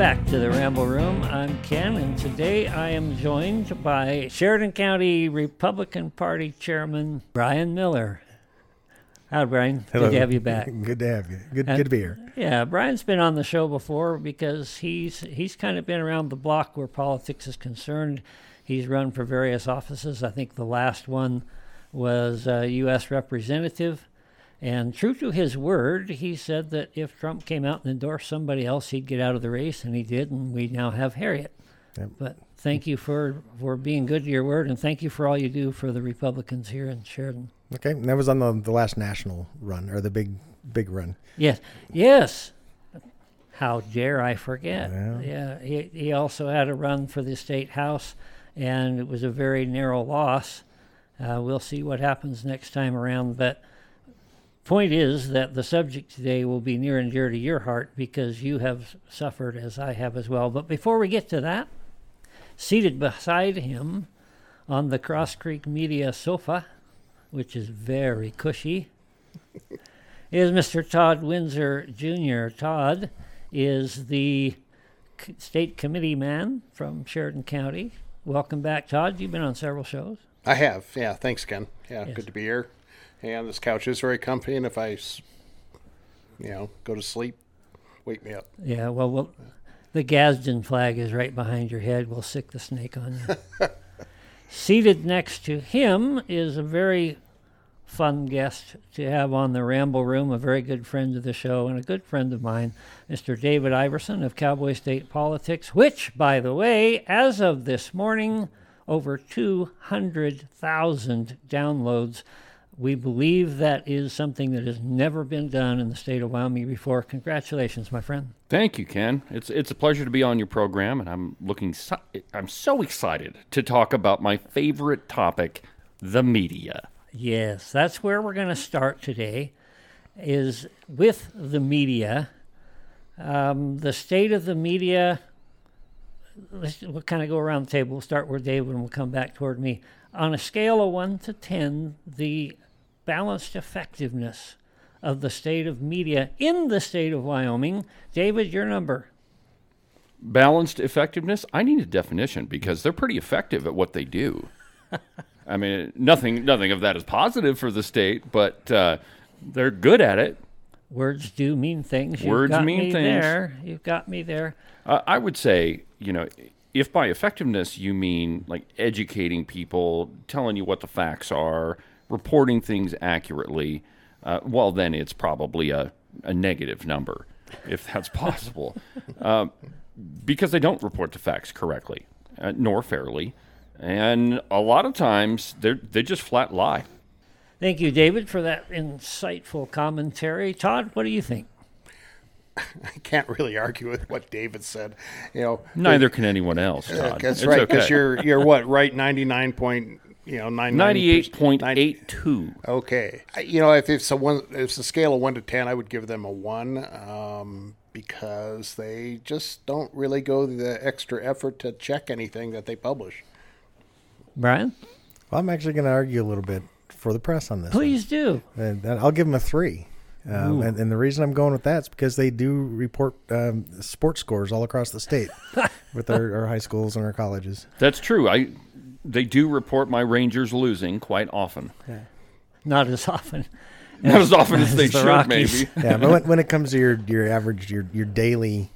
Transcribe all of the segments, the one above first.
Back to the Ramble Room. I'm Ken, and today I am joined by Sheridan County Republican Party Chairman Brian Miller. Hi, Brian. Hello. Good to have you back. Good to have you. Good, And- good to be here. Yeah, Brian's been on the show before because he's he's kind of been around the block where politics is concerned. He's run for various offices. I think the last one was uh, U.S. representative. And true to his word, he said that if Trump came out and endorsed somebody else, he'd get out of the race, and he did. And we now have Harriet. Yep. But thank you for for being good to your word, and thank you for all you do for the Republicans here in Sheridan. Okay, and that was on the, the last national run or the big big run. Yes, yes. How dare I forget? Yeah. Yeah, he, he also had a run for the state house, and it was a very narrow loss. Uh, we'll see what happens next time around. But point is that the subject today will be near and dear to your heart because you have suffered as I have as well. But before we get to that, seated beside him on the Cross Creek Media sofa, which is very cushy, is Mr. Todd Windsor Jr. Todd is the c- state committee man from Sheridan County. Welcome back, Todd. You've been on several shows. I have, yeah. Thanks, Ken. Yeah, Yes. good to be here. And this couch is very comfy, and if I, you know, go to sleep, wake me up. Yeah, well, we'll the Gadsden flag is right behind your head. We'll sick the snake on you. Seated next to him is a very fun guest to have on the Ramble Room, a very good friend of the show and a good friend of mine, Mr. David Iverson of Cowboy State Politics, which, by the way, as of this morning, over 200,000 downloads. We believe that is something that has never been done in the state of Wyoming before. Congratulations, my friend. Thank you, Ken. It's it's a pleasure to be on your program, and I'm looking. So, I'm so excited to talk about my favorite topic, the media. Yes, that's where we're going to start today. Is with the media, um, the state of the media. Let's, we'll kind of go around the table. We'll start with David, and we'll come back toward me. On a scale of one to ten, the balanced effectiveness of the state of media in the state of Wyoming. David, your number. Balanced effectiveness. I need a definition because they're pretty effective at what they do. I mean, nothing nothing of that is positive for the state, but uh, they're good at it. Words do mean things. You've Words got mean me things. There. You've got me there. Uh, I would say, you know, if by effectiveness you mean like educating people, telling you what the facts are, reporting things accurately, uh, well, then it's probably a, a negative number, if that's possible, uh, because they don't report the facts correctly uh, nor fairly, and a lot of times they they just flat lie. Thank you, David, for that insightful commentary. Todd, what do you think? I can't really argue with what David said. You know, Neither can anyone else. Todd. that's It's right. Because okay. you're you're what right ninety nine point you know nine ninety-eight point eight two. Okay, you know if it's a one, if it's a scale of one to ten, I would give them a one um, because they just don't really go the extra effort to check anything that they publish. Brian? Well, I'm actually going to argue a little bit for the press on this. Please do. one. and, and I'll give them a three. Um, and, and the reason I'm going with that is because they do report um, sports scores all across the state with our, our high schools and our colleges. That's true. I they do report my Rangers losing quite often. Not as often. Not as often as they the should, Rockies. maybe. Yeah, but when, when it comes to your your average your your daily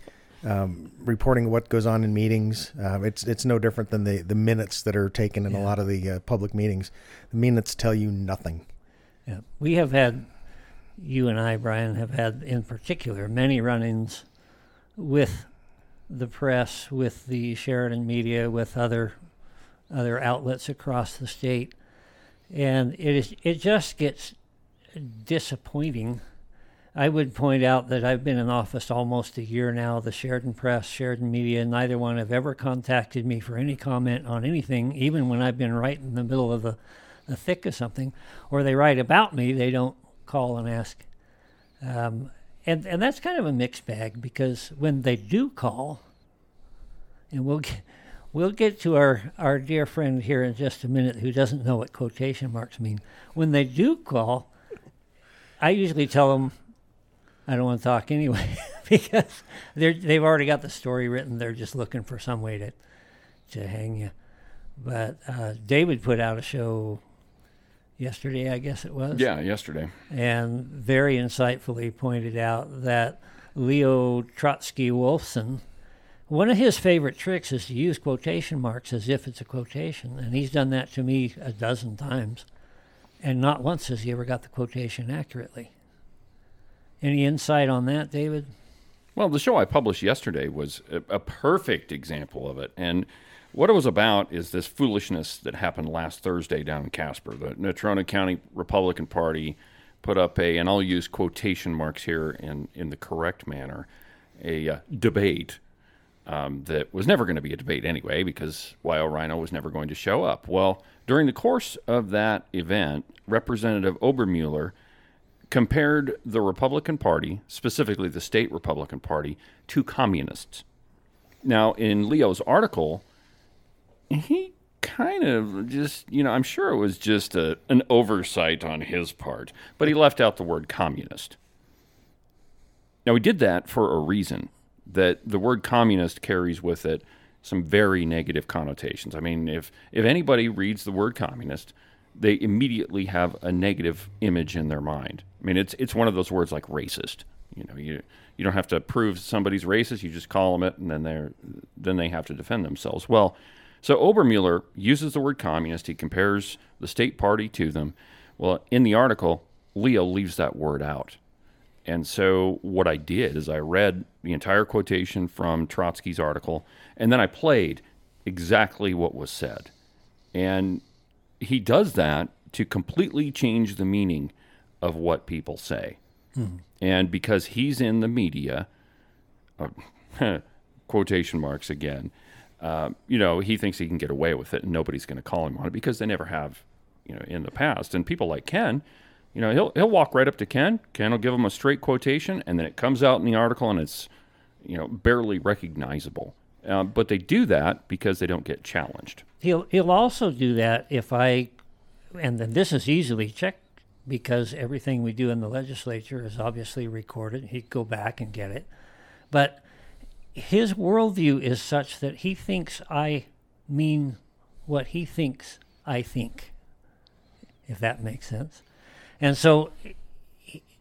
um, reporting what goes on in meetings, um, it's it's no different than the, the minutes that are taken in a lot of the uh, public meetings. The minutes tell you nothing. Yeah. We have had, you and I, Brian, have had in particular many run ins with the press, with the Sheridan media, with other other outlets across the state. And it is it just gets disappointing. I would point out that I've been in office almost a year now. The Sheridan Press, Sheridan Media, neither one have ever contacted me for any comment on anything, even when I've been right in the middle of the, the thick of something, or they write about me, they don't call and ask. Um, and, and that's kind of a mixed bag because when they do call, and we'll get, we'll get to our, our dear friend here in just a minute who doesn't know what quotation marks mean. When they do call, I usually tell them I don't want to talk anyway because they're they've already got the story written. They're just looking for some way to to hang you. But uh, David put out a show yesterday, I guess it was. Yeah, yesterday. and very insightfully pointed out that Leo Trotsky Wolfson, one of his favorite tricks is to use quotation marks as if it's a quotation, and he's done that to me a dozen times, and not once has he ever got the quotation accurately. Any insight on that, David? Well, the show I published yesterday was a, a perfect example of it. And what it was about is this foolishness that happened last Thursday down in Casper. The Natrona County Republican Party put up a, and I'll use quotation marks here in, in the correct manner, a uh, debate um, that was never going to be a debate anyway because YO Rhino was never going to show up. Well, during the course of that event, Representative Obermuller compared the Republican Party, specifically the state Republican Party, to communists. Now, in Leo's article, he kind of just, you know, I'm sure it was just a, an oversight on his part, but he left out the word communist. Now, he did that for a reason that the word communist carries with it some very negative connotations. I mean, if, if anybody reads the word communist, they immediately have a negative image in their mind. I mean, it's it's one of those words like racist. You know, you you don't have to prove somebody's racist. You just call them it, and then they're then they have to defend themselves. Well, so Obermuller uses the word communist. He compares the state party to them. Well, in the article, Leo leaves that word out. And so what I did is I read the entire quotation from Trotsky's article, and then I played exactly what was said. And he does that to completely change the meaning of what people say. And because he's in the media, uh, quotation marks again, uh, you know, he thinks he can get away with it and nobody's going to call him on it because they never have, you know, in the past. And people like Ken, you know, he'll, he'll walk right up to Ken. Ken will give him a straight quotation and then it comes out in the article and it's, you know, barely recognizable. Uh, but they do that because they don't get challenged. He'll he'll also do that if I, and then this is easily checked because everything we do in the legislature is obviously recorded. He'd go back and get it, but his worldview is such that he thinks I mean what he thinks I think, if that makes sense, and so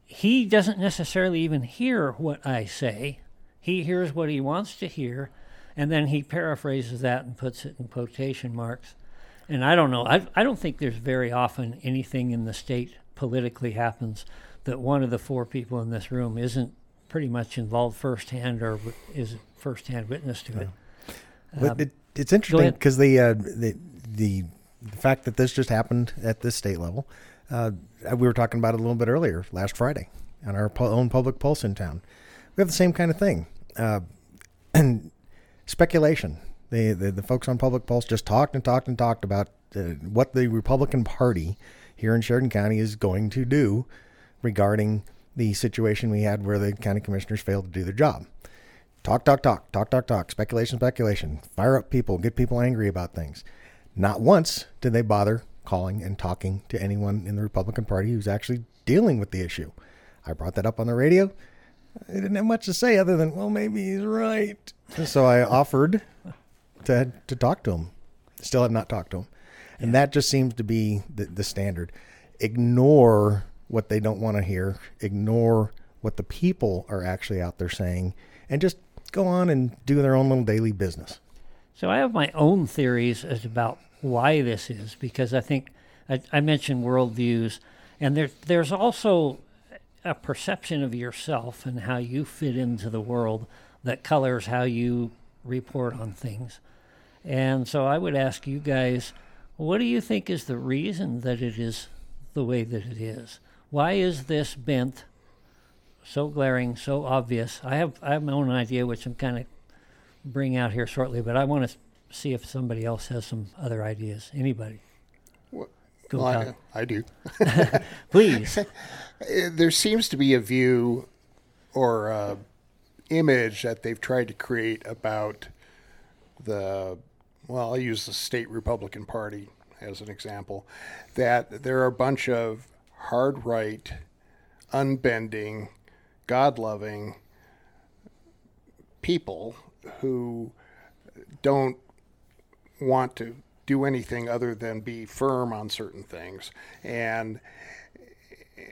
he- doesn't necessarily even hear what I say. He hears what he wants to hear, and then he paraphrases that and puts it in quotation marks. And I don't know. I, I don't think there's very often anything in the state politically happens that one of the four people in this room isn't pretty much involved firsthand or is firsthand witness to it. But it, it's interesting because the, uh, the the the fact that this just happened at this state level, uh, we were talking about it a little bit earlier last Friday on our own public pulse in town. We have the same kind of thing, uh, and speculation. The, the the folks on public pulse just talked and talked and talked about uh, what the Republican Party here in Sheridan County is going to do regarding the situation we had where the county commissioners failed to do their job. Talk, talk, talk, talk, talk, talk, speculation, speculation, fire up people, get people angry about things. Not once did they bother calling and talking to anyone in the Republican Party who's actually dealing with the issue. I brought that up on the radio. I didn't have much to say other than, well, maybe he's right. So I offered to, to talk to him. Still have not talked to him. And that just seems to be the, the standard. Ignore what they don't want to hear, ignore what the people are actually out there saying, and just go on and do their own little daily business. So I have my own theories as about why this is because I think I, I mentioned worldviews, and there there's also a perception of yourself and how you fit into the world that colors how you report on things. And so I would ask you guys, what do you think is the reason that it is the way that it is? Why is this bent so glaring, so obvious? I have I have my own idea, which I'm kind of bring out here shortly, but I want to see if somebody else has some other ideas. Anybody? Well, Go Well, I, I do. Please. Uh, there seems to be a view or a image that they've tried to create about the well i'll use the state republican party as an example that there are a bunch of hard right unbending god loving people who don't want to do anything other than be firm on certain things. And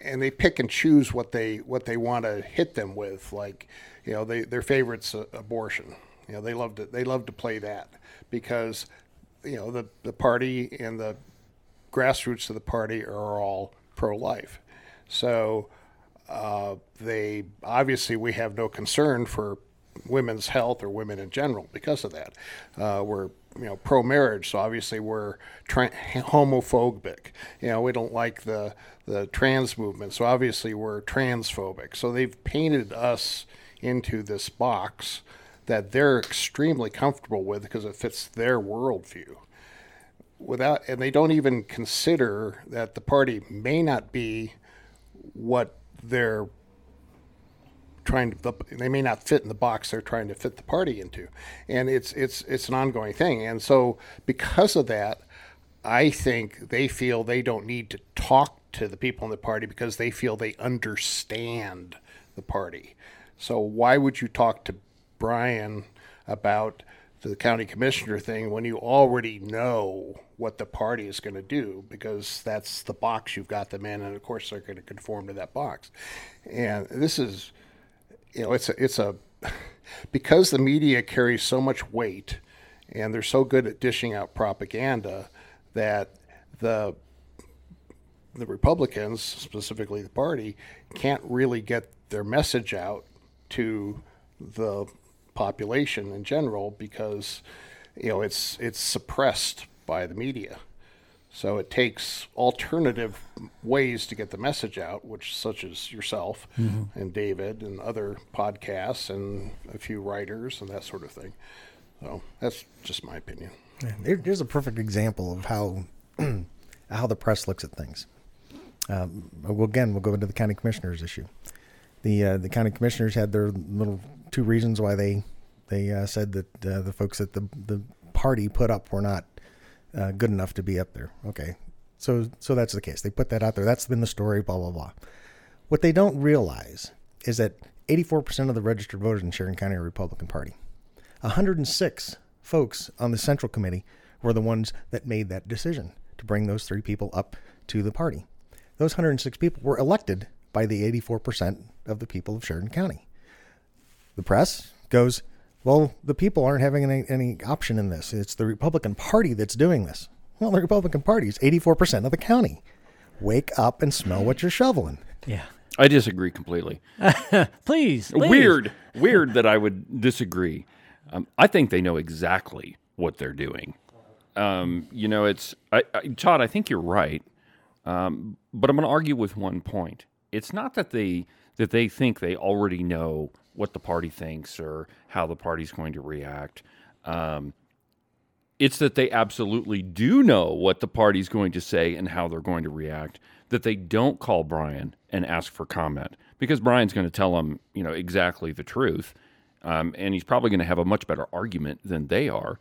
and they pick and choose what they what they want to hit them with like you know they their favorite's abortion. You know they love to they love to play that because you know the the party and the grassroots of the party are all pro life so uh, they obviously we have no concern for women's health or women in general because of that. Uh, we're you know pro marriage, so obviously we're tra- homophobic. You know we don't like the the trans movement, so obviously we're transphobic. So they've painted us into this box that they're extremely comfortable with because it fits their worldview. Without and they don't even consider that the party may not be what they're trying to they may not fit in the box they're trying to fit the party into. And it's it's it's an ongoing thing. And so because of that i think they feel they don't need to talk to the people in the party because they feel they understand the party. So why would you talk to brian about the county commissioner thing when you already know what the party is going to do? Because that's the box you've got them in and of course they're going to conform to that box. And this is you know, it's a, it's a because the media carries so much weight and they're so good at dishing out propaganda that the the Republicans, specifically the party, can't really get their message out to the population in general because you know it's it's suppressed by the media. So it takes alternative ways to get the message out, which such as yourself mm-hmm. and David and other podcasts and a few writers and that sort of thing. So that's just my opinion. Yeah, here's a perfect example of how how the press looks at things. Um, well, again, we'll go into the county commissioners issue. The uh, the county commissioners had their little two reasons why they they uh, said that uh, the folks that the the party put up were not uh, good enough to be up there. Okay, so so that's the case. They put that out there. That's been the story. Blah blah blah. What they don't realize is that 84% of the registered voters in Sheridan County are Republican Party. 106 folks on the Central Committee were the ones that made that decision to bring those three people up to the party. Those 106 people were elected by the 84% of the people of Sheridan County. The press goes, well, the people aren't having any, any option in this. It's the Republican Party that's doing this. Well, the Republican Party is 84% of the county. Wake up and smell what you're shoveling. Yeah. I disagree completely. please, please, Weird, weird that I would disagree. Um, I think they know exactly what they're doing. Um, you know, it's I, I, Todd. I think you're right, um, but I'm going to argue with one point. It's not that they that they think they already know what the party thinks or how the party's going to react. Um, it's that they absolutely do know what the party's going to say and how they're going to react. That they don't call Brian and ask for comment because Brian's going to tell them, you know, exactly the truth, um, and he's probably going to have a much better argument than they are.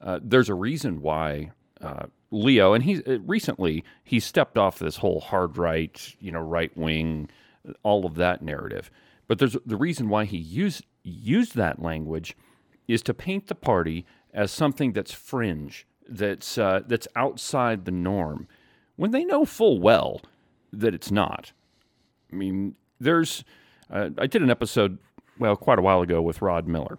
Uh, there's a reason why uh, Leo, and he's uh, recently he stepped off this whole hard right, you know, right wing, all of that narrative. But there's the reason why he used used that language is to paint the party as something that's fringe, that's uh, that's outside the norm, when they know full well that it's not. I mean, there's uh, I did an episode well quite a while ago with Rod Miller.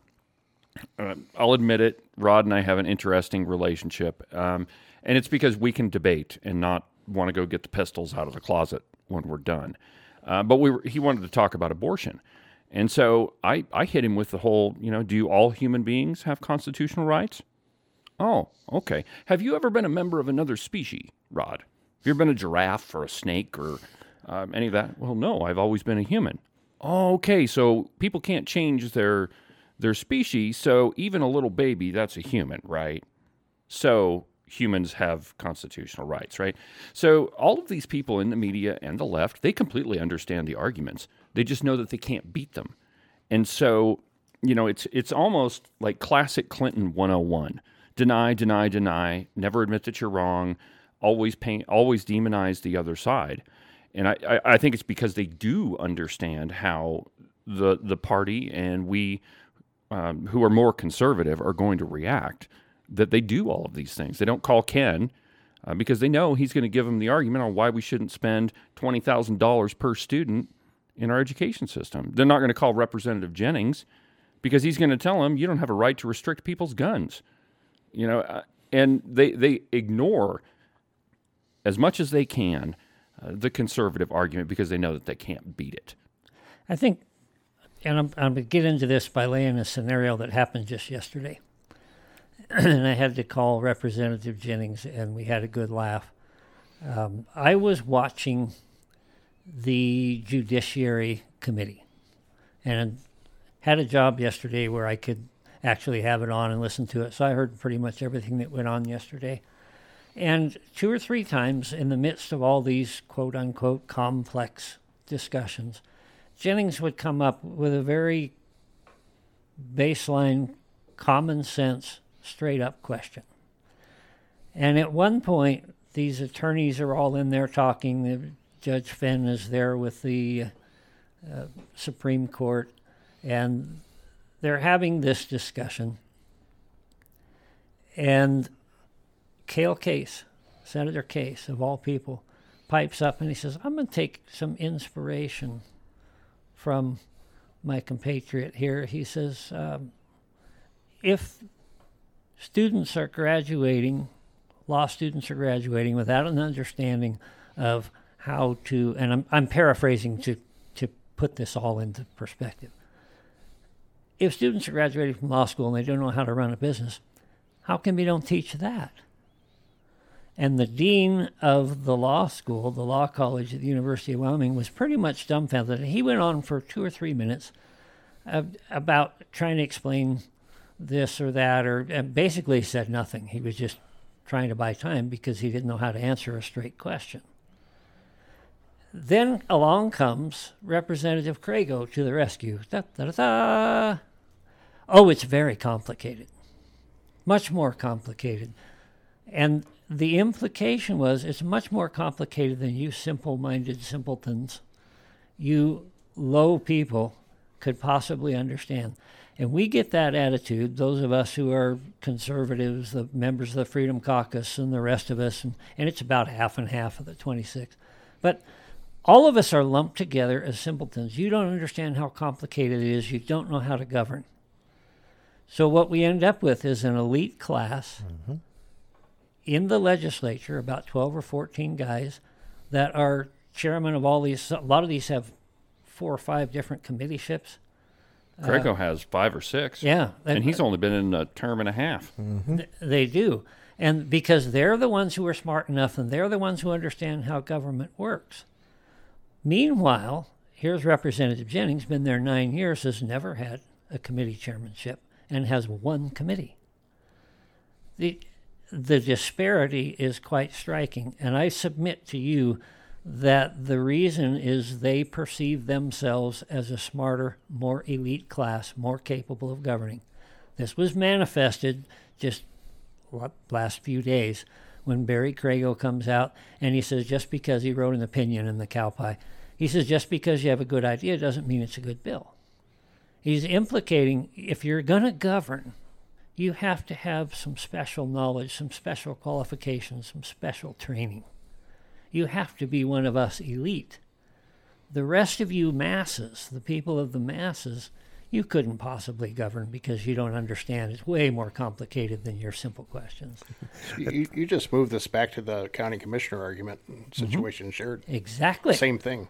Uh, I'll admit it, Rod and I have an interesting relationship, um, and it's because we can debate and not want to go get the pistols out of the closet when we're done. Uh, but we were, he wanted to talk about abortion. And so I, I hit him with the whole, you know, do all human beings have constitutional rights? Oh, okay. Have you ever been a member of another species, Rod? Have you ever been a giraffe or a snake or um, any of that? Well, no, I've always been a human. Oh, okay. So people can't change their their species. So even a little baby, that's a human, right? So humans have constitutional rights, right? So all of these people in the media and the left, they completely understand the arguments. They just know that they can't beat them. And so, you know, it's it's almost like classic Clinton 101. Deny, deny, deny, never admit that you're wrong, always paint always demonize the other side. And I, I, I think it's because they do understand how the the party and we um, who are more conservative are going to react that they do all of these things. They don't call Ken uh, because they know he's going to give them the argument on why we shouldn't spend twenty thousand dollars per student in our education system. They're not going to call Representative Jennings because he's going to tell them you don't have a right to restrict people's guns. You know, uh, and they they ignore as much as they can uh, the conservative argument because they know that they can't beat it. I think, and I'm, I'm going to get into this by laying a scenario that happened just yesterday. And I had to call Representative Jennings, and we had a good laugh. Um, I was watching the Judiciary Committee and had a job yesterday where I could actually have it on and listen to it. So I heard pretty much everything that went on yesterday. And two or three times in the midst of all these quote unquote complex discussions, Jennings would come up with a very baseline, common sense, straight up question. And at one point, these attorneys are all in there talking. Judge Fenn is there with the uh, Supreme Court, and they're having this discussion. And Cale Case, Senator Case, of all people, pipes up and he says, I'm going to take some inspiration from my compatriot here. He says, um, if students are graduating, law students are graduating without an understanding of how to, and I'm, I'm paraphrasing to, to put this all into perspective. If students are graduating from law school and they don't know how to run a business, how come we don't teach that? And the dean of the law school, the law college at the University of Wyoming, was pretty much dumbfounded. He went on for two or three minutes uh, about trying to explain this or that, or basically said nothing. He was just trying to buy time because he didn't know how to answer a straight question. Then along comes Representative Crago to the rescue. Da, da, da, oh, it's very complicated, much more complicated. And the implication was it's much more complicated than you simple minded simpletons, you low people could possibly understand. And we get that attitude, those of us who are conservatives, the members of the Freedom Caucus, and the rest of us, and, and it's about half and half of the 26. But all of us are lumped together as simpletons. You don't understand how complicated it is, you don't know how to govern. So, what we end up with is an elite class mm-hmm. in the legislature, about 12 or 14 guys that are chairman of all these. A lot of these have four or five different committeeships. Crago uh, has five or six. Yeah. And he's only been in a term and a half. Mm-hmm. Th- they do. And because they're the ones who are smart enough and they're the ones who understand how government works. Meanwhile, here's Representative Jennings, been there nine years, has never had a committee chairmanship and has one committee. The, the disparity is quite striking. And I submit to you that the reason is they perceive themselves as a smarter, more elite class, more capable of governing. This was manifested just last few days when Barry Crago comes out and he says just because he wrote an opinion in the Cowpie, he says just because you have a good idea doesn't mean it's a good bill. He's implicating if you're going to govern, you have to have some special knowledge, some special qualifications, some special training you have to be one of us elite. The rest of you masses, the people of the masses, you couldn't possibly govern because you don't understand. It's way more complicated than your simple questions. you, you just moved this back to the county commissioner argument situation mm-hmm. shared. Exactly. Same thing.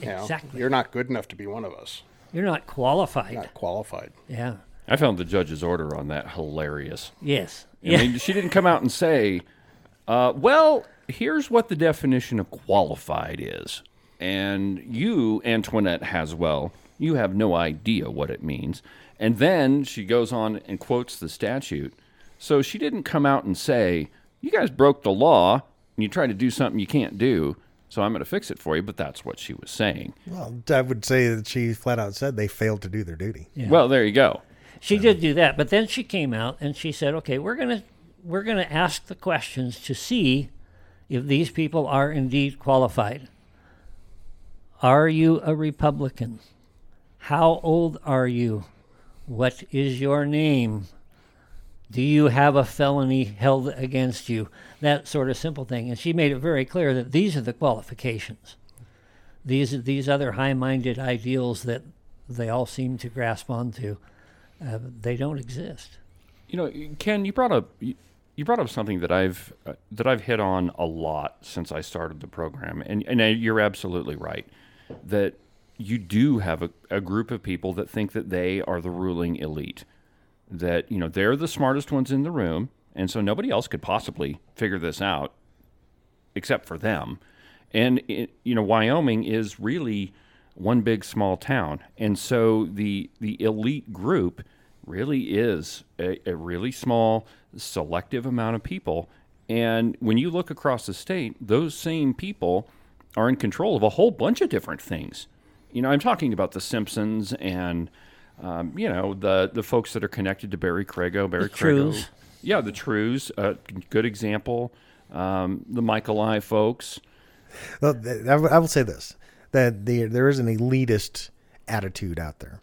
You exactly. Know, you're not good enough to be one of us. You're not qualified. Not qualified. Yeah. I found the judge's order on that hilarious. Yes. I yeah. mean, she didn't come out and say, uh, well, here's what the definition of qualified is. And you, Antoinette Haswell, you have no idea what it means. And then she goes on and quotes the statute. So she didn't come out and say, You guys broke the law and you tried to do something you can't do. So I'm going to fix it for you. But that's what she was saying. Well, I would say that she flat out said they failed to do their duty. Yeah. Well, there you go. She did do that. But then she came out and she said, Okay, we're going to. We're going to ask the questions to see if these people are indeed qualified. Are you a Republican? How old are you? What is your name? Do you have a felony held against you? That sort of simple thing. And she made it very clear that these are the qualifications. These these other high-minded ideals that they all seem to grasp onto, uh, they don't exist. You know, Ken, you brought up you brought up something that I've uh, that I've hit on a lot since I started the program, and and uh, you're absolutely right that you do have a, a group of people that think that they are the ruling elite, that you know they're the smartest ones in the room, and so nobody else could possibly figure this out except for them. And it, you know, Wyoming is really one big small town, and so the the elite group really is a, a really small, selective amount of people. And when you look across the state, those same people are in control of a whole bunch of different things. You know, I'm talking about the Simpsons and um, you know the the folks that are connected to Barry Crago, Barry The Crago. Trues. Yeah, the Trues, uh, good example. Um, the Michael I folks. Well, I will- I will say this: that the, there is an elitist attitude out there.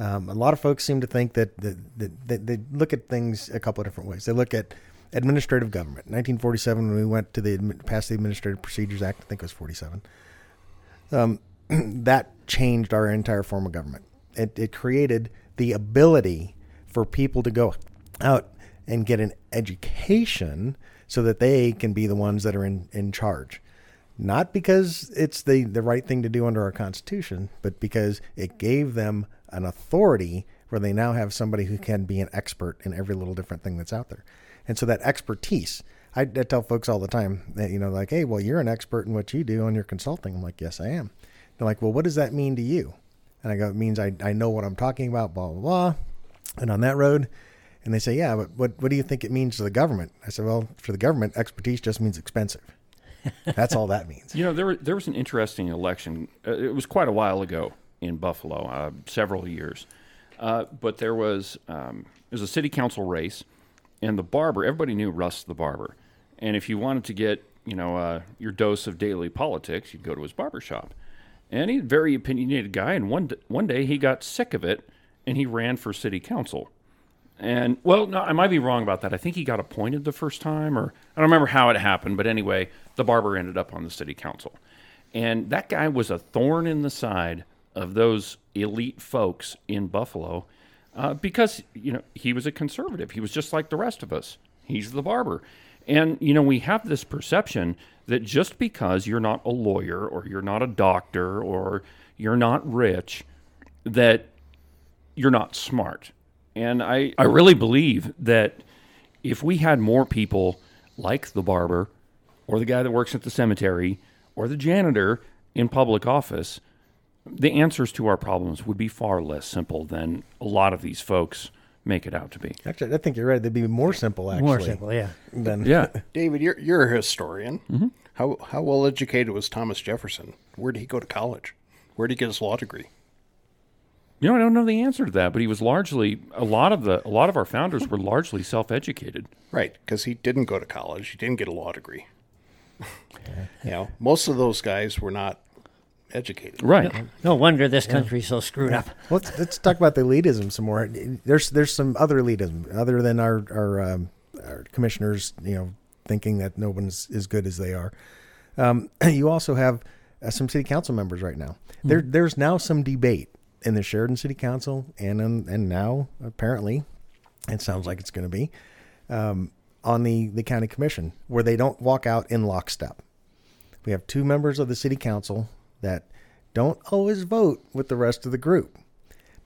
Um, a lot of folks seem to think that, they look at things a couple of different ways. They look at administrative government. 1947, when we went to the passed the Administrative Procedures Act, I think it was 47. Um, that changed our entire form of government. It, it created the ability for people to go out and get an education so that they can be the ones that are in, in charge. Not because it's the, the right thing to do under our Constitution, but because it gave them an authority where they now have somebody who can be an expert in every little different thing that's out there. And so that expertise, I, I tell folks all the time that, you know, like, hey, well, you're an expert in what you do on your consulting. I'm like, yes, I am. They're like, well, what does that mean to you? And I go, it means I, I know what I'm talking about, blah, blah, blah. And on that road, and they say, yeah, but what, what do you think it means to the government? I said, well, for the government, expertise just means expensive. That's all that means. You know, there there was an interesting election. Uh, it was quite a while ago in Buffalo, uh, several years. Uh, but there was um, was a city council race, and the barber. Everybody knew Russ the barber, and if you wanted to get you know uh, your dose of daily politics, you'd go to his barber shop. And he's a very opinionated guy. And one d- one day he got sick of it, and he ran for city council. And well, no, I might be wrong about that. I think he got appointed the first time, or I don't remember how it happened. But anyway, the barber ended up on the city council, and that guy was a thorn in the side of those elite folks in Buffalo, uh, because you know he was a conservative. He was just like the rest of us. He's the barber, and you know we have this perception that just because you're not a lawyer or you're not a doctor or you're not rich, that you're not smart. And I, I really believe that if we had more people like the barber or the guy that works at the cemetery or the janitor in public office, the answers to our problems would be far less simple than a lot of these folks make it out to be. Actually, I think you're right. They'd be more simple, actually. More simple, yeah. Than, Yeah. David, you're you're a historian. Mm-hmm. How how well educated was Thomas Jefferson? Where did he go to college? Where did he get his law degree? You know, I don't know the answer to that, but he was largely a lot of the a lot of our founders were largely self-educated. Right, because he didn't go to college. He didn't get a law degree. you know, most of those guys were not educated. Right. No wonder this country's so screwed up. Let's let's talk about the elitism some more. There's there's some other elitism other than our our, um, our commissioners, you know, thinking that no one's as good as they are. Um, you also have uh, some city council members right now. There there's now some debate in the Sheridan City Council and in, and now apparently it sounds like it's going to be um, on the the county commission where they don't walk out in lockstep. We have two members of the city council that don't always vote with the rest of the group.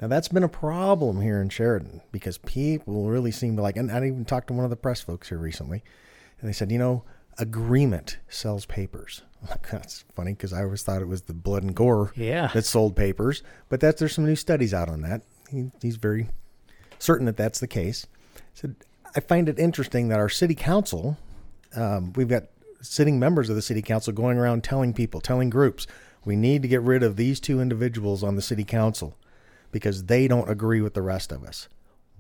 Now that's been a problem here in Sheridan because people really seem to like. And I even talked to one of the press folks here recently, and they said, you know, agreement sells papers. That's funny because I always thought it was the blood and gore Yeah. that sold papers, but that's there's some new studies out on that. He, he's very certain that that's the case. Said I find it interesting that our city council, um, we've got sitting members of the city council going around telling people, telling groups, we need to get rid of these two individuals on the city council because they don't agree with the rest of us.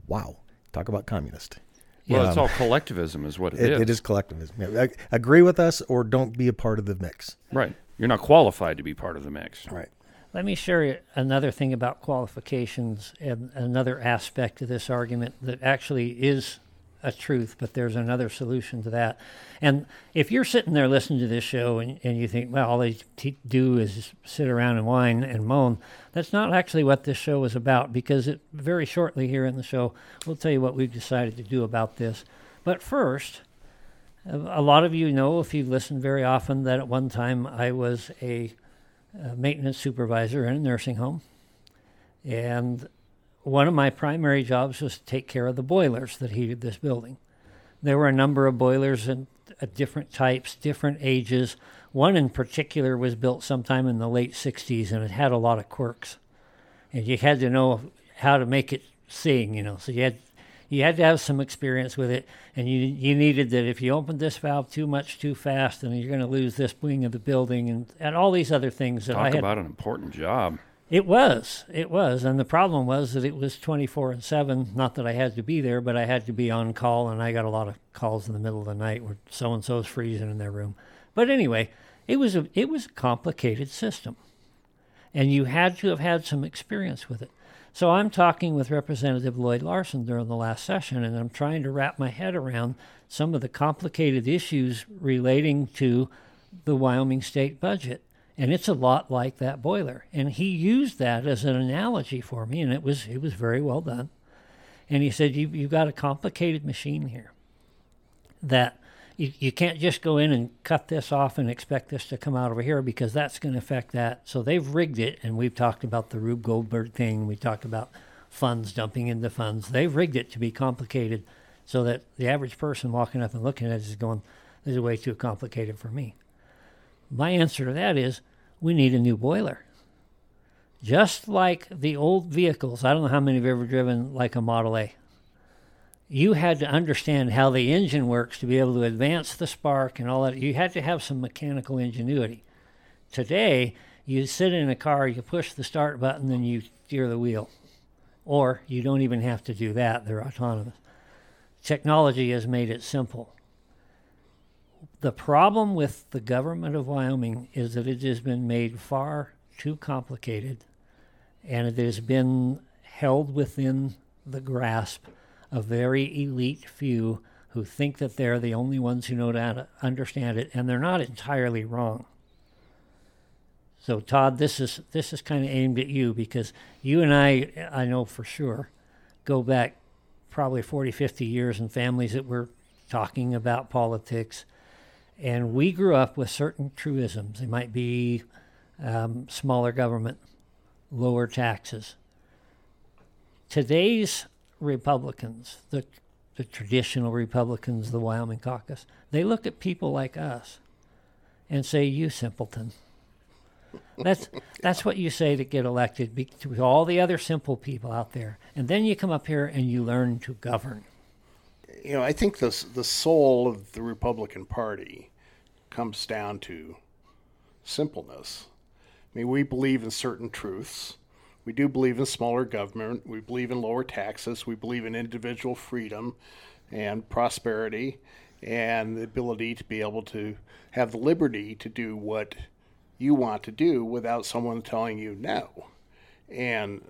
Wow, talk about communist. Well, it's um, all collectivism, is what It, it is. it is collectivism. Yeah, agree with us or don't be a part of the mix. Right. You're not qualified to be part of the mix. Right. Let me share you another thing about qualifications and another aspect of this argument that actually is a truth, but there's another solution to that. And if you're sitting there listening to this show and, and you think, well, all they do is sit around and whine and moan, that's not actually what this show is about because it, very shortly here in the show, we'll tell you what we've decided to do about this. But first, a lot of you know, if you've listened very often, that at one time I was a, a maintenance supervisor in a nursing home. And one of my primary jobs was to take care of the boilers that heated this building. There were a number of boilers and uh, different types, different ages. One in particular was built sometime in the late 60s and it had a lot of quirks. And you had to know how to make it sing, you know. So you had you had to have some experience with it, and you you needed that if you opened this valve too much too fast, then you're going to lose this wing of the building, and, and all these other things that Talk I had. about an important job. It was. It was. And the problem was that it was 24 and 7. Not that I had to be there, but I had to be on call. And I got a lot of calls in the middle of the night where so and so's freezing in their room. But anyway, it was, a, it was a complicated system. And you had to have had some experience with it. So I'm talking with Representative Lloyd Larsen during the last session, and I'm trying to wrap my head around some of the complicated issues relating to the Wyoming state budget and it's a lot like that boiler. And he used that as an analogy for me, and it was it was very well done. And he said, you, "You've got a complicated machine here. That you, you can't just go in and cut this off and expect this to come out over here because that's going to affect that. So they've rigged it, and we've talked about the Rube Goldberg thing. We talked about funds dumping into funds. They've rigged it to be complicated, so that the average person walking up and looking at it is going, "This is way too complicated for me." My answer to that is we need a new boiler. Just like the old vehicles, I don't know how many have ever driven like a Model A. You had to understand how the engine works to be able to advance the spark and all that. You had to have some mechanical ingenuity. Today, you sit in a car, you push the start button, and you steer the wheel. Or you don't even have to do that, they're autonomous. Technology has made it simple. The problem with the government of Wyoming is that it has been made far too complicated and it has been held within the grasp of very elite few who think that they're the only ones who know to understand it, and they're not entirely wrong. So Todd, this is this is kind of aimed at you because you and I, I know for sure, go back probably 40, 50 years in families that were talking about politics and we grew up with certain truisms. They might be um, smaller government, lower taxes. Today's Republicans, the, the traditional Republicans, the Wyoming caucus, they look at people like us and say, You simpleton. That's that's what you say to get elected to all the other simple people out there, and then you come up here and you learn to govern you know, I think the the soul of the Republican Party comes down to simpleness. I mean, we believe in certain truths. We do believe in smaller government. We believe in lower taxes. We believe in individual freedom and prosperity and the ability to be able to have the liberty to do what you want to do without someone telling you no. And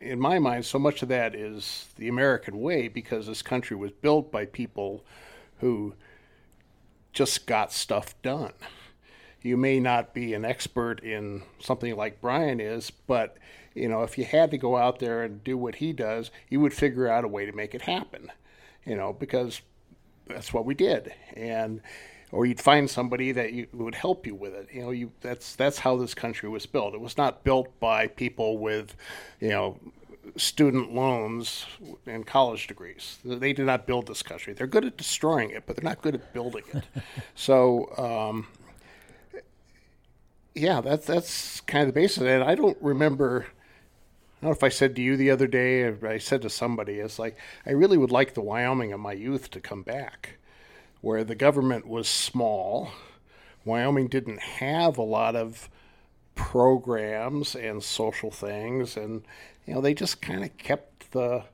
in my mind, so much of that is the American way because this country was built by people who just got stuff done. You may not be an expert in something like Brian is, but you know, if you had to go out there and do what he does, you would figure out a way to make it happen. You know, because that's what we did. And or you'd find somebody that you, would help you with it. You know, you that's that's how this country was built. It was not built by people with, you know, student loans and college degrees. They did not build this country. They're good at destroying it, but they're not good at building it. so, um, yeah, that's that's kind of the basis. And I don't remember. I don't know if I said to you the other day, I said to somebody, it's like I really would like the Wyoming of my youth to come back where the government was small. Wyoming didn't have a lot of programs and social things, and you know they just kind of kept the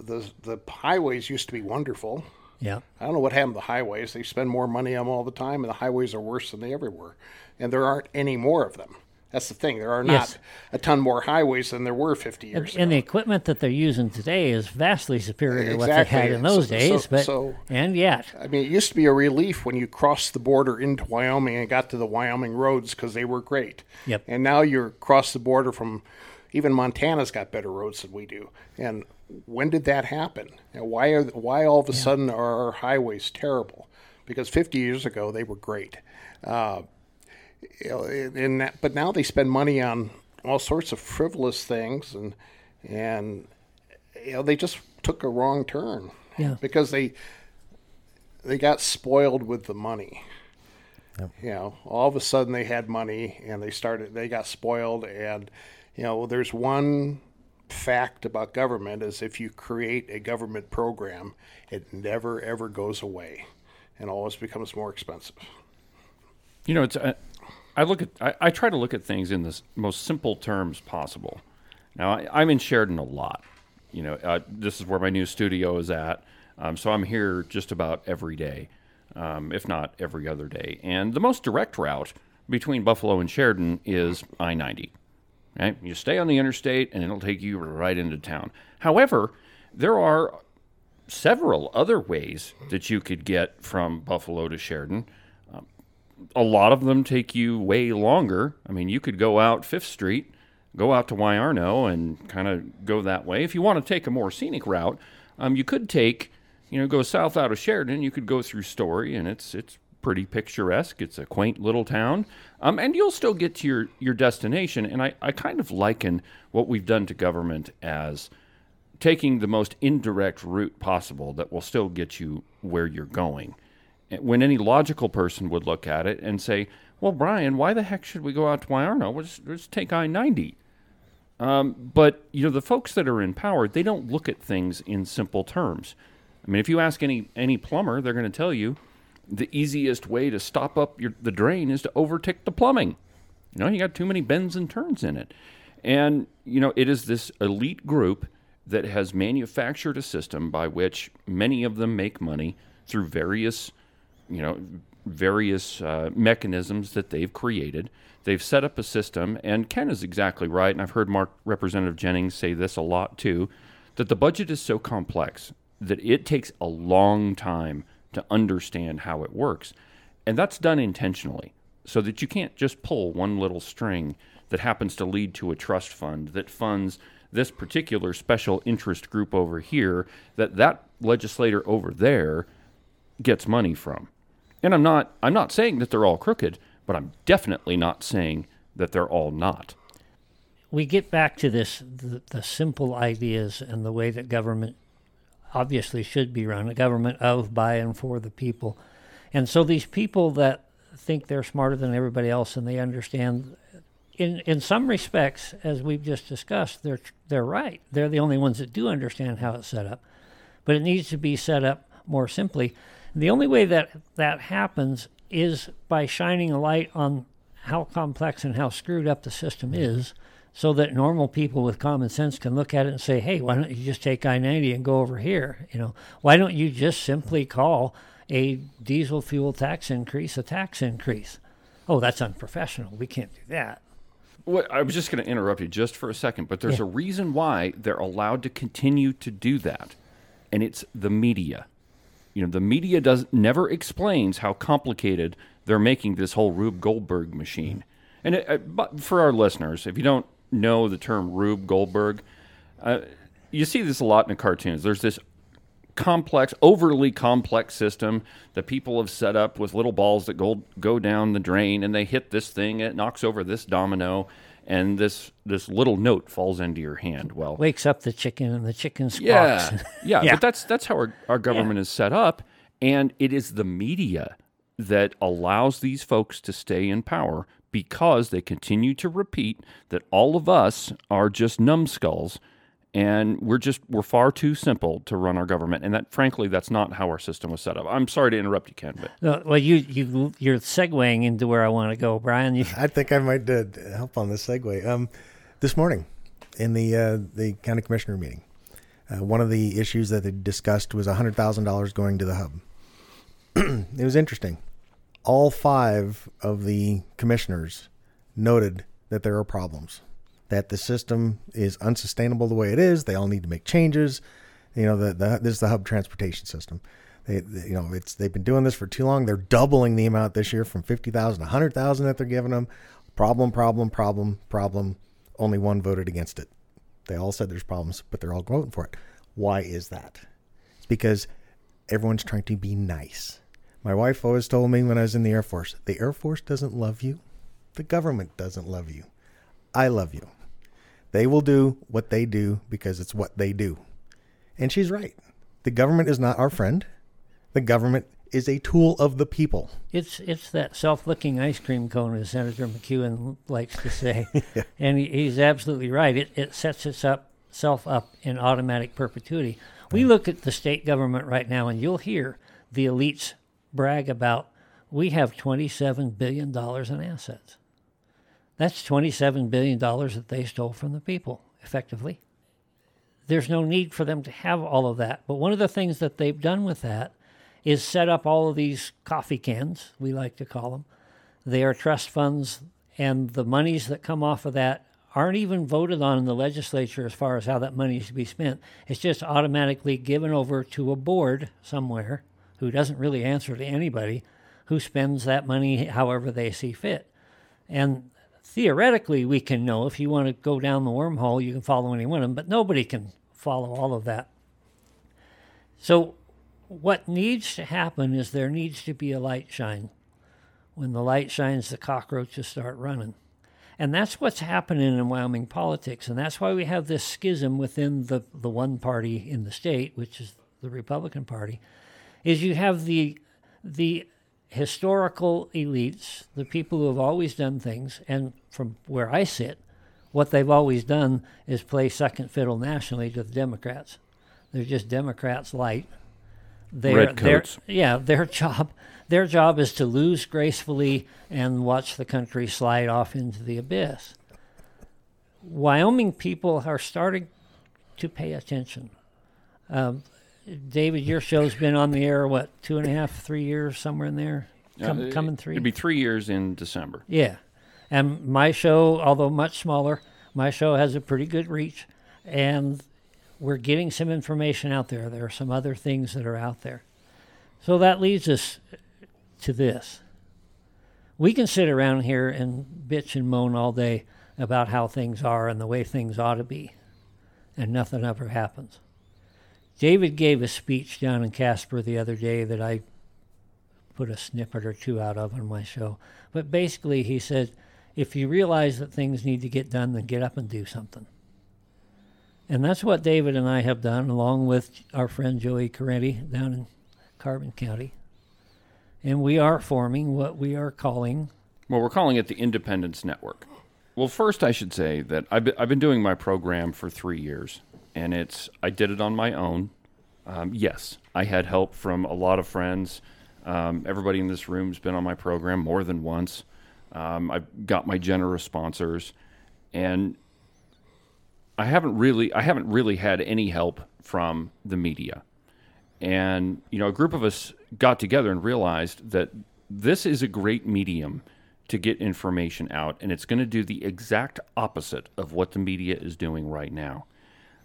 the the highways used to be wonderful. Yeah, I don't know what happened to the highways. They spend more money on them all the time, and the highways are worse than they ever were, and there aren't any more of them. That's the thing. There are not Yes. a ton more highways than there were 50 And, ago. and the equipment that they're using today is vastly superior to what they had in those So- days. so- but so- and yet, I mean, it used to be a relief when you crossed the border into Wyoming and got to the Wyoming roads because they were great. Yep. And now you're across the border from even Montana's got better roads than we do. And when did that happen? And why are why all of a sudden are our highways terrible? Because 50 years ago they were great. Uh, you know, and that, but now they spend money on all sorts of frivolous things and and you know they just took a wrong turn. Yeah. because they they got spoiled with the money. You know all of a sudden they had money and they started they got spoiled. And you know there's one fact about government is if you create a government program it never ever goes away and always becomes more expensive. You know, it's uh, I look at I, I try to look at things in the most simple terms possible. Now I, I'm in Sheridan a lot. You know, uh, this is where my new studio is at, um, so I'm here just about every day, um, if not every other day. And the most direct route between Buffalo and Sheridan is I-90. Right? You stay on the interstate, and it'll take you right into town. However, there are several other ways that you could get from Buffalo to Sheridan a lot of them take you way longer. I mean, you could go out Fifth Street, go out to Wyarno, and kind of go that way. If you want to take a more scenic route, um, you could take, you know, go south out of Sheridan. You could go through Story, and it's it's pretty picturesque. It's a quaint little town, um, and you'll still get to your your destination. And I I kind of liken what we've done to government as taking the most indirect route possible that will still get you where you're going. When any logical person would look at it and say, "Well, Brian, why the heck should we go out to Wyarno? Just, let's take I-90." Um, but you know, the folks that are in power, they don't look at things in simple terms. I mean, if you ask any any plumber, they're going to tell you the easiest way to stop up your, the drain is to overtake the plumbing. You know, you got too many bends and turns in it. And, you know, it is this elite group that has manufactured a system by which many of them make money through various, you know, various uh, mechanisms that they've created. They've set up a system, and Ken is exactly right. And I've heard Mark Representative Jennings say this a lot too that the budget is so complex that it takes a long time to understand how it works. And that's done intentionally so that you can't just pull one little string that happens to lead to a trust fund that funds this particular special interest group over here that that legislator over there gets money from. And I'm not I'm not saying that they're all crooked, but I'm definitely not saying that they're all not. we get back to this the, the simple ideas and the way that government obviously should be run a government of by and for the people. And so these people that think they're smarter than everybody else and they understand in in some respects as we've just discussed they're they're right. They're the only ones that do understand how it's set up. But it needs to be set up more simply the only way that that happens is by shining a light on how complex and how screwed up the system is so that normal people with common sense can look at it and say, hey, why don't you just take I 90 and go over here? You know, why don't you just simply call a diesel fuel tax increase a tax increase? Oh, that's unprofessional. We can't do that. Well, I was just going to interrupt you just for a second, but there's Yeah. a reason why they're allowed to continue to do that, and it's the media. You know, the media does never explains how complicated they're making this whole Rube Goldberg machine. And it, uh, but for our listeners, if you don't know the term Rube Goldberg, uh, you see this a lot in the cartoons. There's this complex, overly complex system that people have set up with little balls that go go down the drain, and they hit this thing, it knocks over this domino, and this this little note falls into your hand. Well, Wakes up the chicken and the chicken squawks. yeah, yeah, Yeah. but that's that's how our, our government is set up, and it is the media that allows these folks to stay in power because they continue to repeat that all of us are just numbskulls and we're just we're far too simple to run our government and that frankly that's not how our system was set up i'm sorry to interrupt you ken but No, well, you you you're segueing into where I want to go, Brian. You, I think I might uh, help on this segue. Um, this morning, in the uh, the county commissioner meeting, uh, one of the issues that they discussed was hundred thousand dollars going to the hub. it was interesting. All five of the commissioners noted that there are problems, that the system is unsustainable the way it is. They all need to make changes. You know, the, the this is the hub transportation system. They, they, you know, it's they've been doing this for too long. They're doubling the amount this year from fifty thousand to hundred thousand that they're giving them. Problem, problem, problem, problem. Only one voted against it. They all said there's problems, but they're all voting for it. Why is that? It's because everyone's trying to be nice. My wife always told me when I was in the Air Force the Air Force doesn't love you, the government doesn't love you. I love you. They will do what they do because it's what they do. And she's right. The government is not our friend. The government is a tool of the people. It's it's that self-licking ice cream cone, as Senator McEwen likes to say, and he, he's absolutely right. It it sets itself up in automatic perpetuity. We look at the state government right now, and you'll hear the elites brag about we have twenty-seven billion dollars in assets. That's twenty-seven billion dollars that they stole from the people, effectively. There's no need for them to have all of that. But one of the things that they've done with that is set up all of these coffee cans, we like to call them. They are trust funds, and the monies that come off of that aren't even voted on in the legislature as far as how that money is to be spent. It's just automatically given over to a board somewhere who doesn't really answer to anybody who spends that money however they see fit. And theoretically, we can know if you want to go down the wormhole, you can follow any one of them, but nobody can follow all of that. So what needs to happen is there needs to be a light shine. When the light shines, the cockroaches start running. And that's what's happening in Wyoming politics. And that's why we have this schism within the, the one party in the state, which is the Republican Party, is you have the the historical elites, the people who have always done things, and from where I sit, what they've always done is play second fiddle nationally to the Democrats. They're just Democrats light their, Red coats. Their, yeah, their job their job is to lose gracefully and watch the country slide off into the abyss. Wyoming people are starting to pay attention. Um, David, your show's been on the air what two and a half, three years, somewhere in there, Com- Uh, coming three. It'd be three years in December. Yeah. And my show, although much smaller, my show has a pretty good reach. And we're getting some information out there. There are some other things that are out there. So that leads us to this. We can sit around here and bitch and moan all day about how things are and the way things ought to be, and nothing ever happens. David gave a speech down in Casper the other day that I put a snippet or two out of on my show. But basically, he said, if you realize that things need to get done, then get up and do something. And that's what David and I have done, along with our friend Joey Correnti down in Carbon County. And we are forming what we are calling Well, we're calling it the Independence Network. Well, first, I should say that I've been doing my program for three years, and it's I did it on my own. Um, yes, I had help from a lot of friends. Um, everybody in this room's been on my program more than once. Um, I've got my generous sponsors, and I haven't really I haven't really had any help from the media. And you know, a group of us got together and realized that this is a great medium to get information out, and it's going to do the exact opposite of what the media is doing right now.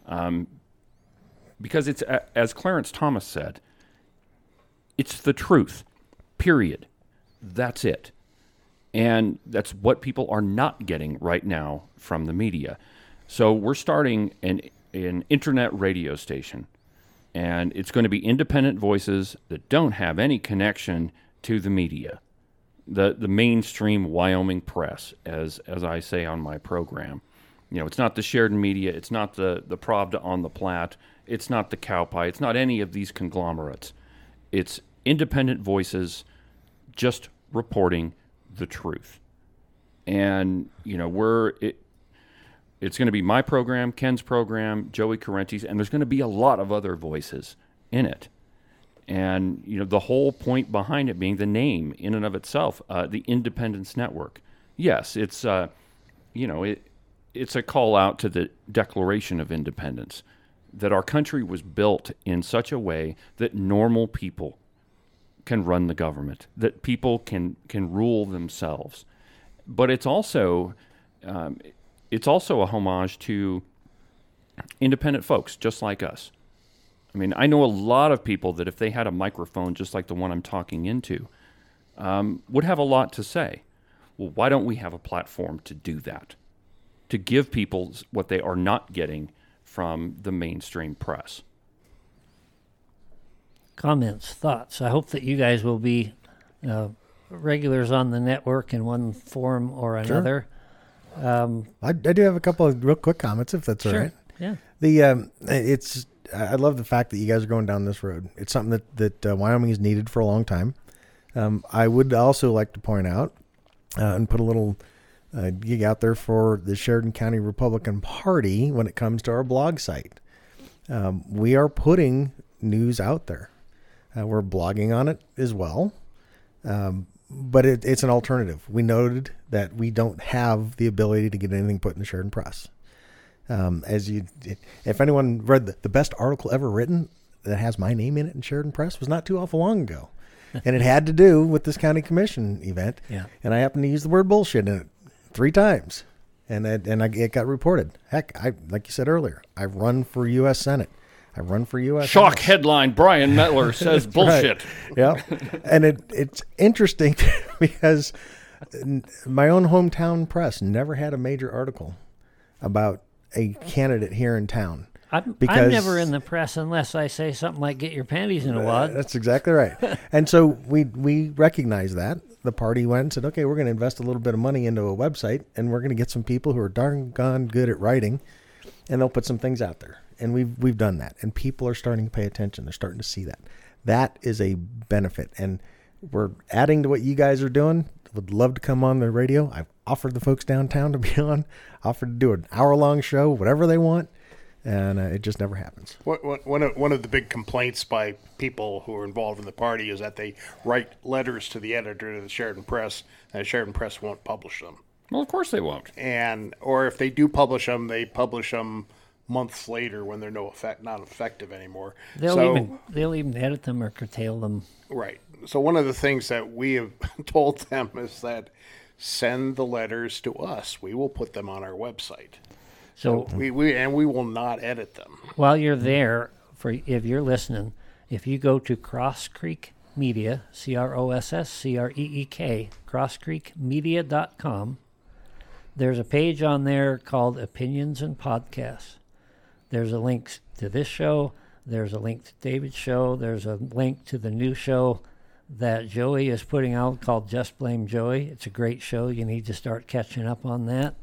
Um, because it's as Clarence Thomas said, it's the truth. Period. That's it. And that's what people are not getting right now from the media. So we're starting an, an internet radio station, and it's going to be independent voices that don't have any connection to the media, the the mainstream Wyoming press, as as I say on my program. You know, it's not the Sheridan Media, it's not the the Pravda on the Platte, it's not the Cowpie, it's not any of these conglomerates. It's independent voices just reporting the truth. And you know, we're it, it's going to be my program, Ken's program, Joey Correnti's, and there's going to be a lot of other voices in it. And you know, the whole point behind it being the name in and of itself, uh, the Independence Network. Yes, it's uh, you know, it it's a call out to the Declaration of Independence that our country was built in such a way that normal people can run the government, that people can can rule themselves. But it's also um, it's also a homage to independent folks just like us. I mean, I know a lot of people that if they had a microphone just like the one I'm talking into, um, would have a lot to say. Well, why don't we have a platform to do that? To give people what they are not getting from the mainstream press. Comments, thoughts. I hope that you guys will be uh, regulars on the network in one form or another. Um, I, I do have a couple of real quick comments, if that's all sure. right. Yeah. The um, it's I I love the fact that you guys are going down this road. It's something that that uh, Wyoming has needed for a long time. Um, I would also like to point out uh, and put a little uh, gig out there for the Sheridan County Republican Party when it comes to our blog site. Um, we are putting news out there. Uh, we're blogging on it as well. Um, but it, it's an alternative. We noted that we don't have the ability to get anything put in the Sheridan Press. Um, as you, if anyone read the, the best article ever written that has my name in it in Sheridan Press was not too awful long ago, and it had to do with this county commission event. Yeah. And I happened to use the word bullshit in it three times, and it, and I, it got reported. Heck, I like you said earlier, I run for U.S. Senate. I run for U.S. Shock House. headline Brian Miller says bullshit. yeah, and it it's interesting because my own hometown press never had a major article about a candidate here in town. I'm, I'm Because- never in the press unless I say something like "get your panties in a wad." That's exactly right. and so we we recognize that the party went and said, okay, we're going to invest a little bit of money into a website, and we're going to get some people who are darn gone good at writing, and they'll put some things out there. And we've we've done that, and people are starting to pay attention. They're starting to see that. That is a benefit, and we're adding to what you guys are doing. Would love to come on the radio. I've offered the folks downtown to be on. Offered to do an hour long show, whatever they want, and uh, it just never happens. One- one- One of, one of the big complaints by people who are involved in the party is that they write letters to the editor of the Sheridan Press, and the Sheridan Press won't publish them. Well, of course they won't. And or if they do publish them, they publish them months later when they're no effect, not effective anymore. They'll so, even they'll even edit them or curtail them. Right. So one of the things that we have told them is that send the letters to us. We will put them on our website. So We, we and we will not edit them. while you're there, for if you're listening, if you go to Cross Creek Media, C R O S S C R E E K, crosscreekmedia.com, there's a page on there called Opinions and Podcasts. There's a link to this show. There's a link to David's show. There's a link to the new show that Joey is putting out called Just Blame Joey. It's a great show. You need to start catching up on that.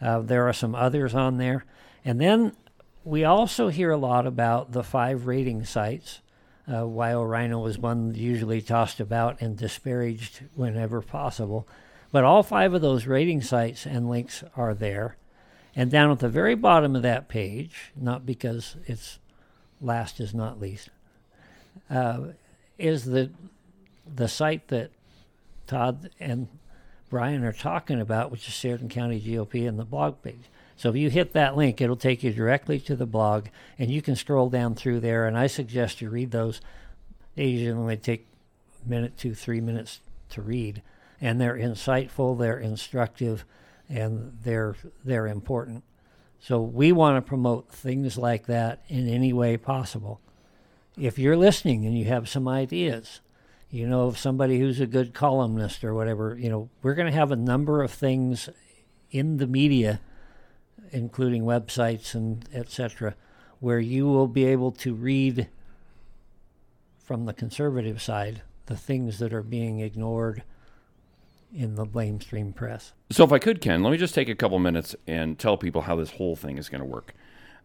Uh, there are some others on there. And then we also hear a lot about the five rating sites. Uh, Rhino is one usually tossed about and disparaged whenever possible. But all five of those rating sites and links are there. And down at the very bottom of that page, not because it's last is not least, uh, is the the site that Todd and Brian are talking about, which is Sheridan County GOP and the blog page. So if you hit that link, it'll take you directly to the blog, and you can scroll down through there. And I suggest you read those. They usually take a minute, two, three minutes to read, and they're insightful, they're instructive, and they're they're important. So we want to promote things like that in any way possible. If you're listening and you have some ideas, you know, somebody who's a good columnist or whatever, you know, we're going to have a number of things in the media, including websites and etc., where you will be able to read from the conservative side the things that are being ignored in the mainstream press. So, if I could, Ken, let me just take a couple minutes and tell people how this whole thing is going to work.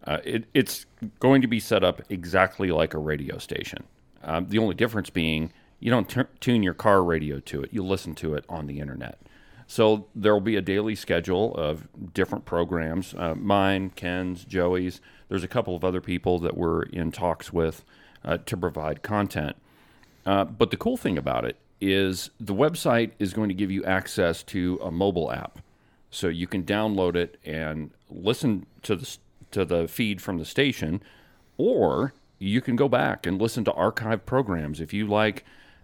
Uh, it, it's going to be set up exactly like a radio station. Um, the only difference being you don't tu- tune your car radio to it, you listen to it on the internet. So, there will be a daily schedule of different programs uh, mine, Ken's, Joey's. There's a couple of other people that we're in talks with uh, to provide content. Uh, but the cool thing about it is the website is going to give you access to a mobile app, so you can download it and listen to the to the feed from the station, or you can go back and listen to archived programs. If you like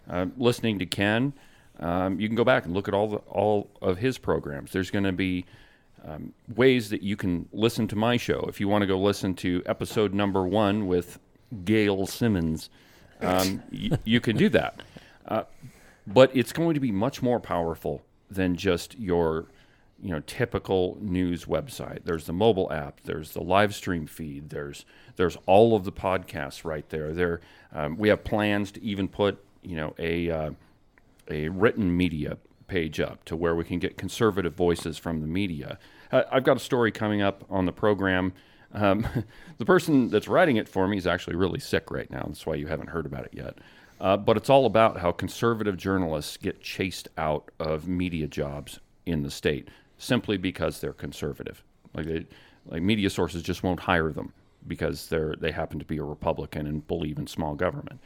uh, listening to Ken, um, you can go back and look at all the, all of his programs. There's going to be um, ways that you can listen to my show. If you want to go listen to episode number one with Gail Simmons, um, y- you can do that. Uh, but it's going to be much more powerful than just your you know typical news website there's the mobile app there's the live stream feed there's there's all of the podcasts right there there um, we have plans to even put you know a uh, a written media page up to where we can get conservative voices from the media uh, i've got a story coming up on the program um, the person that's writing it for me is actually really sick right now that's why you haven't heard about it yet uh, but it's all about how conservative journalists get chased out of media jobs in the state simply because they're conservative. Like they, like media sources just won't hire them because they're they happen to be a Republican and believe in small government.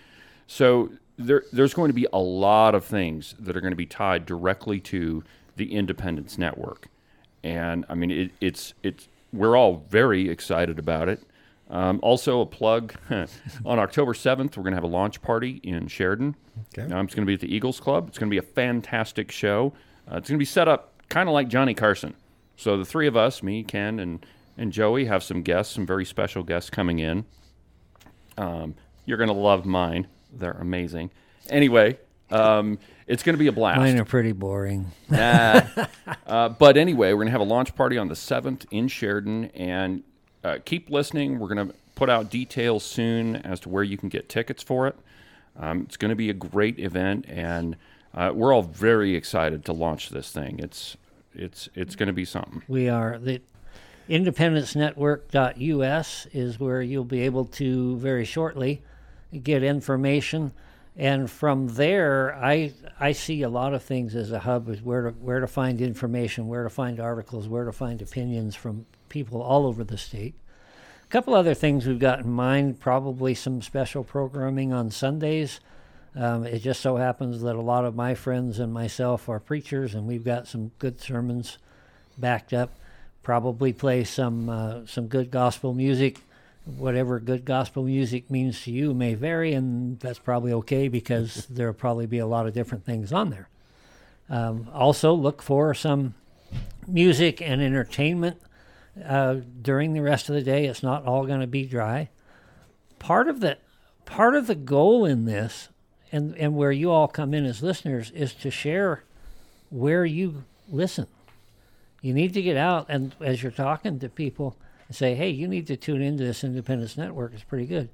So there, there's going to be a lot of things that are going to be tied directly to the Independence Network, and I mean it, it's it's we're all very excited about it. Um, also, a plug on October 7th, we're going to have a launch party in Sheridan. Okay. Um, it's going to be at the Eagles Club. It's going to be a fantastic show. Uh, it's going to be set up kind of like Johnny Carson. So the three of us, me, Ken, and and Joey, have some guests, some very special guests coming in. Um, you're going to love mine; they're amazing. Anyway, um, it's going to be a blast. Mine are pretty boring. Nah. uh, but anyway, we're going to have a launch party on the 7th in Sheridan. And uh, keep listening. We're going to put out details soon as to where you can get tickets for it. Um, it's going to be a great event. And uh, we're all very excited to launch this thing. It's, it's, it's going to be something. We are the independencenetwork.us is where you'll be able to very shortly get information and from there I I see a lot of things as a hub is where to where to find information, where to find articles, where to find opinions from people all over the state. A couple other things we've got in mind, probably some special programming on Sundays. Um, it just so happens that a lot of my friends and myself are preachers, and we've got some good sermons backed up. Probably play some uh, some good gospel music. Whatever good gospel music means to you may vary, and that's probably okay because there'll probably be a lot of different things on there. Um, also, look for some music and entertainment uh, during the rest of the day. It's not all going to be dry. Part of the part of the goal in this, and and where you all come in as listeners, is to share where you listen. You need to get out and as you're talking to people and say, "Hey, you need to tune into this Independence Network. It's pretty good."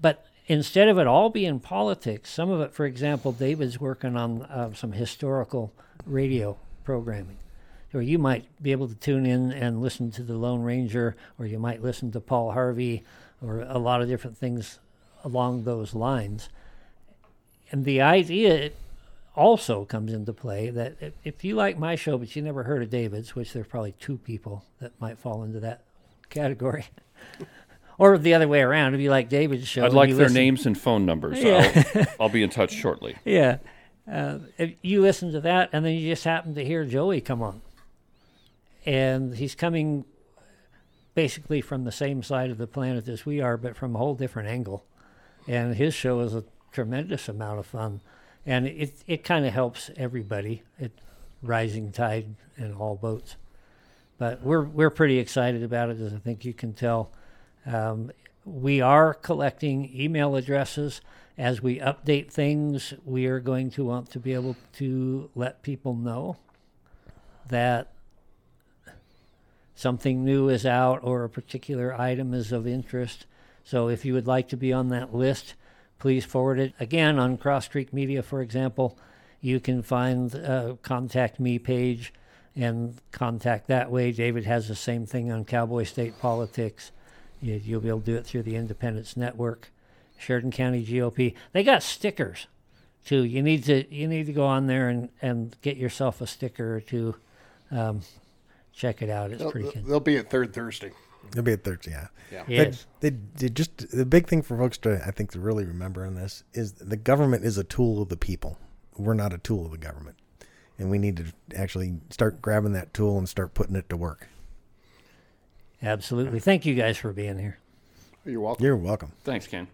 But instead of it all being politics, some of it, for example, David's working on uh, some historical radio programming or you might be able to tune in and listen to the Lone Ranger, or you might listen to Paul Harvey, or a lot of different things along those lines. And the idea also comes into play that if- if you like my show, but you never heard of David's, which there's probably two people that might fall into that category. Or the other way around, if you like David's show, I'd like their listen- names and phone numbers. Yeah. I'll, I'll be in touch shortly. Yeah. Uh, if you listen to that, and then you just happen to hear Joey come on. And he's coming basically from the same side of the planet as we are, but from a whole different angle. And his show is a tremendous amount of fun. And it, it kind of helps everybody. It rising tide in all boats. But we're, we're pretty excited about it, as I think you can tell. Um, we are collecting email addresses. As we update things, we are going to want to be able to let people know that something new is out or a particular item is of interest. So if you would like to be on that list, please forward it. Again, on Cross Creek Media, for example, you can find a contact me page and contact that way. David has the same thing on Cowboy State Politics. You, you'll be able to do it through the Independence Network, Sheridan County GOP. They got stickers too. You need to you need to go on there and, and get yourself a sticker or two. Um, check it out. It's They'll, pretty good. they'll be at Third Thursday. They'll be at Thursday. Yeah. Yeah. Yes. They, they just the big thing for folks to I think to really remember in this is the government is a tool of the people. We're not a tool of the government, and we need to actually start grabbing that tool and start putting it to work. Absolutely. Thank you guys for being here. You're welcome. You're welcome. Thanks, Ken.